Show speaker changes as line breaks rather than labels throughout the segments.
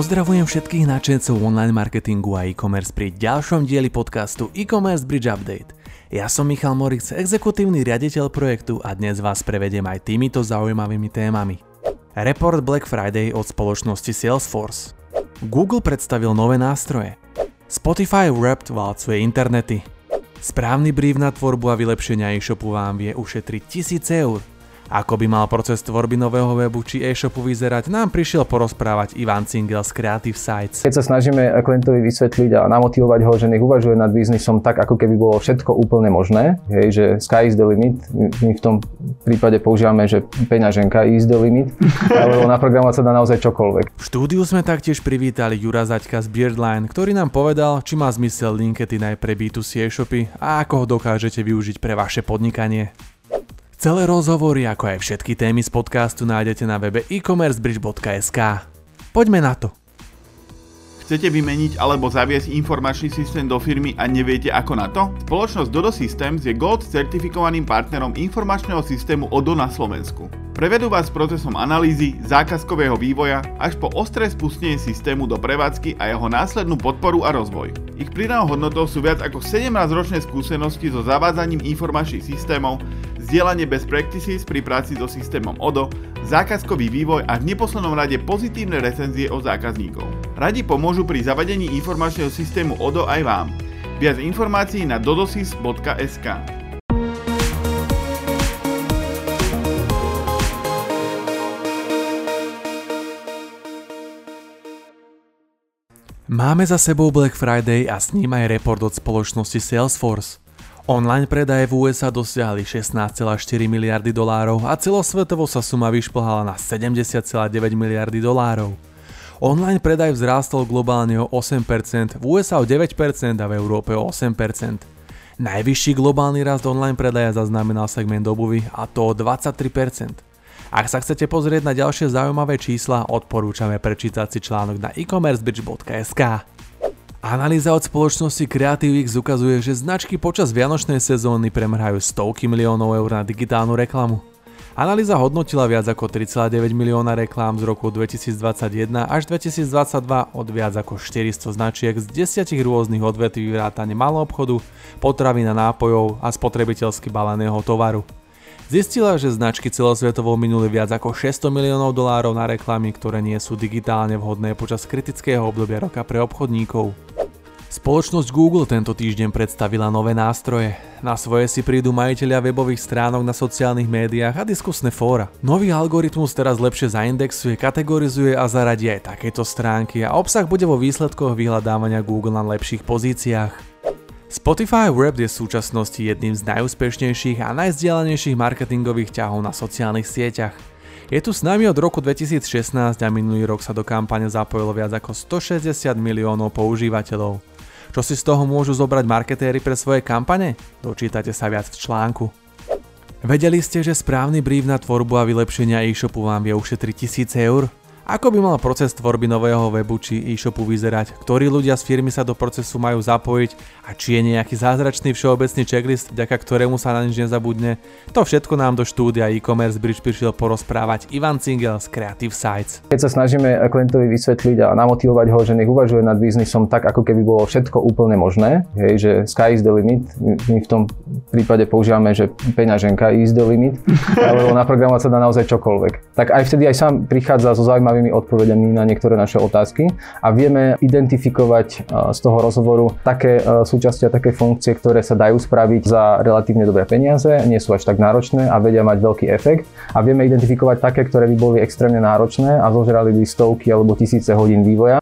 Pozdravujem všetkých nadšencov online marketingu a e-commerce pri ďalšom dieli podcastu E-commerce Bridge Update. Ja som Michal Moritz, exekutívny riaditeľ projektu a dnes vás prevedem aj týmito zaujímavými témami. Report Black Friday od spoločnosti Salesforce. Google predstavil nové nástroje. Spotify Wrapped valcuje internety. Správny brief na tvorbu a vylepšenia e-shopu vám vie ušetriť 1000 eur. Ako by mal proces tvorby nového webu či e-shopu vyzerať, nám prišiel porozprávať Ivan Cingel z Creative Sites.
Keď sa snažíme klientovi vysvetliť a namotivovať ho, že nech uvažuje nad biznisom tak, ako keby bolo všetko úplne možné, hej, že sky is the limit, my v tom prípade používame, že peňaženka is the limit, alebo naprogramovať sa dá naozaj čokoľvek.
V štúdiu sme taktiež privítali Jura Zaďka z Beardline, ktorý nám povedal, či má zmysel LinkedIn aj pre B2C e-shopy a ako ho dokážete využiť pre vaše podnikanie. Celé rozhovory, ako aj všetky témy z podcastu nájdete na webe e-commercebridge.sk. Poďme na to.
Chcete vymeniť alebo zaviesť informačný systém do firmy a neviete ako na to? Spoločnosť Dodo Systems je Gold certifikovaným partnerom informačného systému ODO na Slovensku. Prevedú vás procesom analýzy, zákazkového vývoja až po ostré spustenie systému do prevádzky a jeho následnú podporu a rozvoj. Ich pridanou hodnotou sú viac ako 17-ročné skúsenosti so zavádzaním informačných systémov, zdieľanie best practices pri práci so systémom ODO, zákazkový vývoj a v neposlednom rade pozitívne recenzie od zákazníkov. Radi pomôžu pri zavadení informačného systému ODO aj vám. Viac informácií na dodosys.sk.
Máme za sebou Black Friday a s ním aj report od spoločnosti Salesforce. Online predaje v USA dosiahli 16,4 miliardy dolárov a celosvetovo sa suma vyšplhala na 70,9 miliardy dolárov. Online predaj vzrástol globálne o 8%, v USA o 9% a v Európe o 8%. Najvyšší globálny rast online predaja zaznamenal segment obuvy a to o 23%. Ak sa chcete pozrieť na ďalšie zaujímavé čísla, odporúčame prečítať si článok na e-commercebridge.sk. Analýza od spoločnosti CreativeX ukazuje, že značky počas vianočnej sezóny premrhajú stovky miliónov eur na digitálnu reklamu. Analýza hodnotila viac ako 3,9 milióna reklám z roku 2021 až 2022 od viac ako 400 značiek z 10 rôznych odvetví vrátane malého obchodu, potravín a nápojov a spotrebiteľsky baleného tovaru. Zistila, že značky celosvetovo minuli viac ako 600 miliónov dolárov na reklamy, ktoré nie sú digitálne vhodné počas kritického obdobia roka pre obchodníkov. Spoločnosť Google tento týždeň predstavila nové nástroje. Na svoje si prídu majiteľia webových stránok na sociálnych médiách a diskusné fóra. Nový algoritmus teraz lepšie zaindexuje, kategorizuje a zaradí aj takéto stránky a obsah bude vo výsledkoch vyhľadávania Google na lepších pozíciách. Spotify Wrapped je v súčasnosti jedným z najúspešnejších a najzdielanejších marketingových ťahov na sociálnych sieťach. Je tu s nami od roku 2016 a minulý rok sa do kampane zapojilo viac ako 160 miliónov používateľov. Čo si z toho môžu zobrať marketéry pre svoje kampane? Dočítate sa viac v článku. Vedeli ste, že správny brief na tvorbu a vylepšenia e-shopu vám vie ušetriť 1000 eur? Ako by mal proces tvorby nového webu či e-shopu vyzerať, ktorí ľudia z firmy sa do procesu majú zapojiť a či je nejaký zázračný všeobecný checklist, vďaka ktorému sa na nič nezabudne, to všetko nám do štúdia e-commerce bridge prišiel porozprávať Ivan Cingel z Creative Sites.
Keď sa snažíme klientovi vysvetliť a namotivovať ho, že nech uvažuje nad biznisom tak, ako keby bolo všetko úplne možné, hej, že sky is the limit, my v tom prípade používame, že peňaženka is the limit, alebo naprogramovať sa dá naozaj čokoľvek. Tak aj vtedy aj sám prichádza so zaujímavým zaujímavými odpovediami na niektoré naše otázky a vieme identifikovať z toho rozhovoru také súčasti a také funkcie, ktoré sa dajú spraviť za relatívne dobré peniaze, nie sú až tak náročné a vedia mať veľký efekt a vieme identifikovať také, ktoré by boli extrémne náročné a zožrali by stovky alebo tisíce hodín vývoja.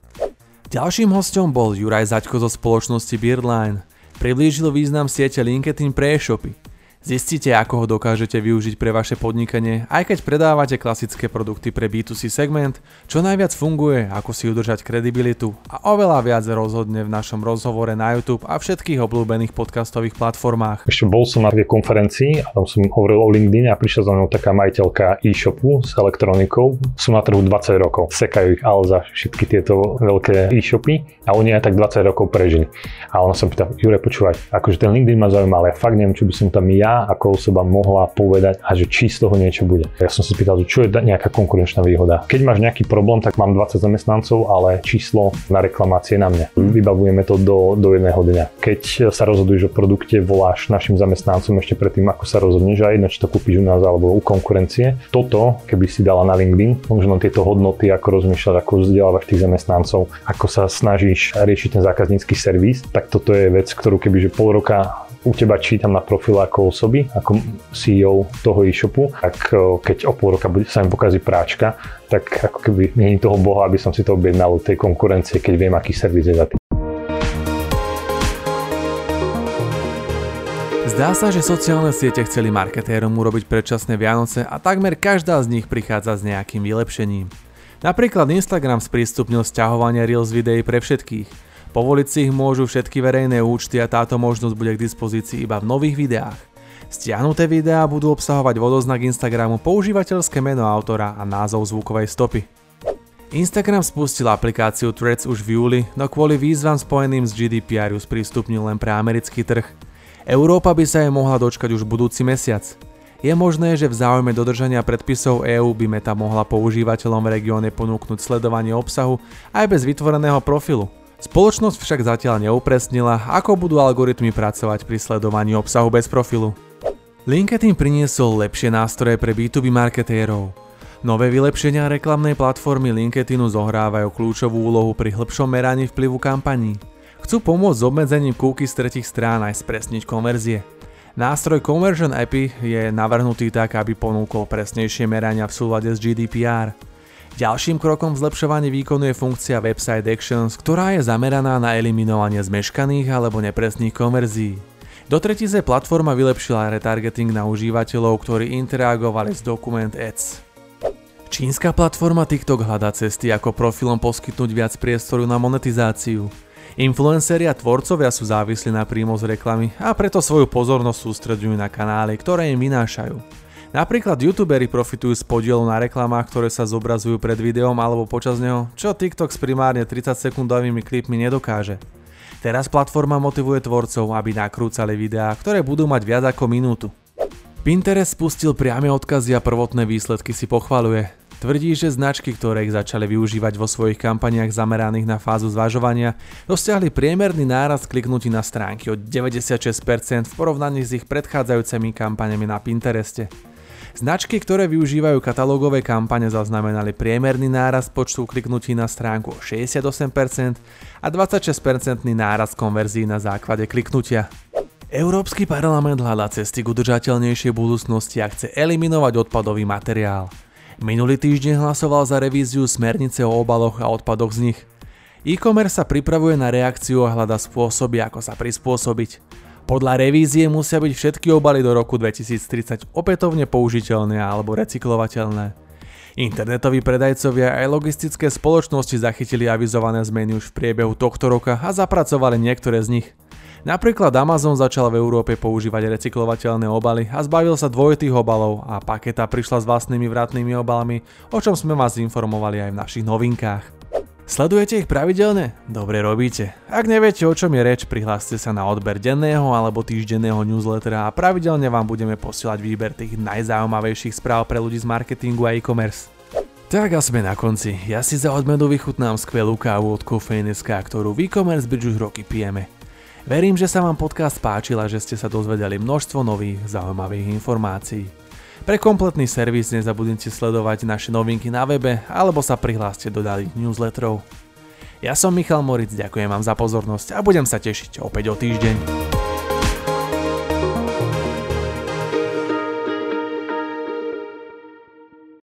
Ďalším hostom bol Juraj Zaďko zo spoločnosti Beardline. Priblížil význam siete LinkedIn pre e-shopy. Zistite, ako ho dokážete využiť pre vaše podnikanie, aj keď predávate klasické produkty pre B2C segment, čo najviac funguje, ako si udržať kredibilitu a oveľa viac rozhodne v našom rozhovore na YouTube a všetkých obľúbených podcastových platformách.
Ešte bol som na tej konferencii a tam som hovoril o LinkedIn a prišla za mnou taká majiteľka e-shopu s elektronikou. Sú na trhu 20 rokov, sekajú ich Alza, všetky tieto veľké e-shopy a oni aj tak 20 rokov prežili. A ona sa pýta, Jure, počúvaj, akože ten LinkedIn ma zaujíma, ale ja fakt neviem, čo by som tam ja ja ako osoba mohla povedať a že či z toho niečo bude. Ja som si pýtal, čo je nejaká konkurenčná výhoda. Keď máš nejaký problém, tak mám 20 zamestnancov, ale číslo na reklamácie na mne. Vybavujeme to do, do jedného dňa. Keď sa rozhoduješ o produkte, voláš našim zamestnancom ešte predtým, ako sa rozhodneš a jedno, či to kúpiš u nás alebo u konkurencie. Toto, keby si dala na LinkedIn, možno tieto hodnoty, ako rozmýšľať, ako vzdelávaš tých zamestnancov, ako sa snažíš riešiť ten zákaznícky servis, tak toto je vec, ktorú kebyže pol roka u teba čítam na profil ako osoby, ako CEO toho e-shopu, tak keď o pol roka sa mi pokazí práčka, tak ako keby nie toho boha, aby som si to objednal od tej konkurencie, keď viem, aký servis je za tým.
Zdá sa, že sociálne siete chceli marketérom urobiť predčasné Vianoce a takmer každá z nich prichádza s nejakým vylepšením. Napríklad Instagram sprístupnil sťahovanie Reels videí pre všetkých. Povoliť si ich môžu všetky verejné účty a táto možnosť bude k dispozícii iba v nových videách. Stiahnuté videá budú obsahovať vodoznak Instagramu, používateľské meno autora a názov zvukovej stopy. Instagram spustil aplikáciu Threads už v júli, no kvôli výzvam spojeným s GDPR ju sprístupnil len pre americký trh. Európa by sa jej mohla dočkať už budúci mesiac. Je možné, že v záujme dodržania predpisov EÚ by Meta mohla používateľom v regióne ponúknuť sledovanie obsahu aj bez vytvoreného profilu. Spoločnosť však zatiaľ neupresnila, ako budú algoritmy pracovať pri sledovaní obsahu bez profilu. LinkedIn priniesol lepšie nástroje pre B2B marketérov. Nové vylepšenia reklamnej platformy LinkedInu zohrávajú kľúčovú úlohu pri hĺbšom meraní vplyvu kampaní. Chcú pomôcť s obmedzením z tretich strán aj spresniť konverzie. Nástroj Conversion API je navrhnutý tak, aby ponúkol presnejšie merania v súlade s GDPR. Ďalším krokom v zlepšovaní výkonu je funkcia Website Actions, ktorá je zameraná na eliminovanie zmeškaných alebo nepresných konverzií. Do tretize platforma vylepšila retargeting na užívateľov, ktorí interagovali s Document Ads. Čínska platforma TikTok hľadá cesty, ako profilom poskytnúť viac priestoru na monetizáciu. Influenceri a tvorcovia sú závislí na príjmu z reklamy a preto svoju pozornosť sústredujú na kanály, ktoré im vynášajú. Napríklad youtuberi profitujú z podielu na reklamách, ktoré sa zobrazujú pred videom alebo počas neho, čo TikTok s primárne 30 sekundovými klipmi nedokáže. Teraz platforma motivuje tvorcov, aby nakrúcali videá, ktoré budú mať viac ako minútu. Pinterest spustil priame odkazy a prvotné výsledky si pochvaluje. Tvrdí, že značky, ktoré ich začali využívať vo svojich kampaniach zameraných na fázu zvažovania, dosiahli priemerný nárast kliknutí na stránky o 96% v porovnaní s ich predchádzajúcimi kampaniami na Pintereste. Značky, ktoré využívajú katalógové kampane zaznamenali priemerný nárast počtu kliknutí na stránku o 68% a 26% nárast konverzií na základe kliknutia. Európsky parlament hľadá cesty k udržateľnejšej budúcnosti a chce eliminovať odpadový materiál. Minulý týždeň hlasoval za revíziu smernice o obaloch a odpadoch z nich. E-commerce sa pripravuje na reakciu a hľada spôsoby, ako sa prispôsobiť. Podľa revízie musia byť všetky obaly do roku 2030 opätovne použiteľné alebo recyklovateľné. Internetoví predajcovia aj logistické spoločnosti zachytili avizované zmeny už v priebehu tohto roka a zapracovali niektoré z nich. Napríklad Amazon začal v Európe používať recyklovateľné obaly a zbavil sa dvojitých obalov a paketa prišla s vlastnými vratnými obalmi, o čom sme vás informovali aj v našich novinkách. Sledujete ich pravidelne? Dobre robíte. Ak neviete o čom je reč, prihláste sa na odber denného alebo týždenného newslettera a pravidelne vám budeme posielať výber tých najzaujímavejších správ pre ľudí z marketingu a e-commerce. Tak a sme na konci. Ja si za odmenu vychutnám skvelú kávu od Kofeine.sk, ktorú v e-commerce už roky pijeme. Verím, že sa vám podcast páčil a že ste sa dozvedeli množstvo nových zaujímavých informácií. Pre kompletný servis nezabudnite sledovať naše novinky na webe alebo sa prihláste do dalých newsletterov. Ja som Michal Moric, ďakujem vám za pozornosť a budem sa tešiť opäť o týždeň.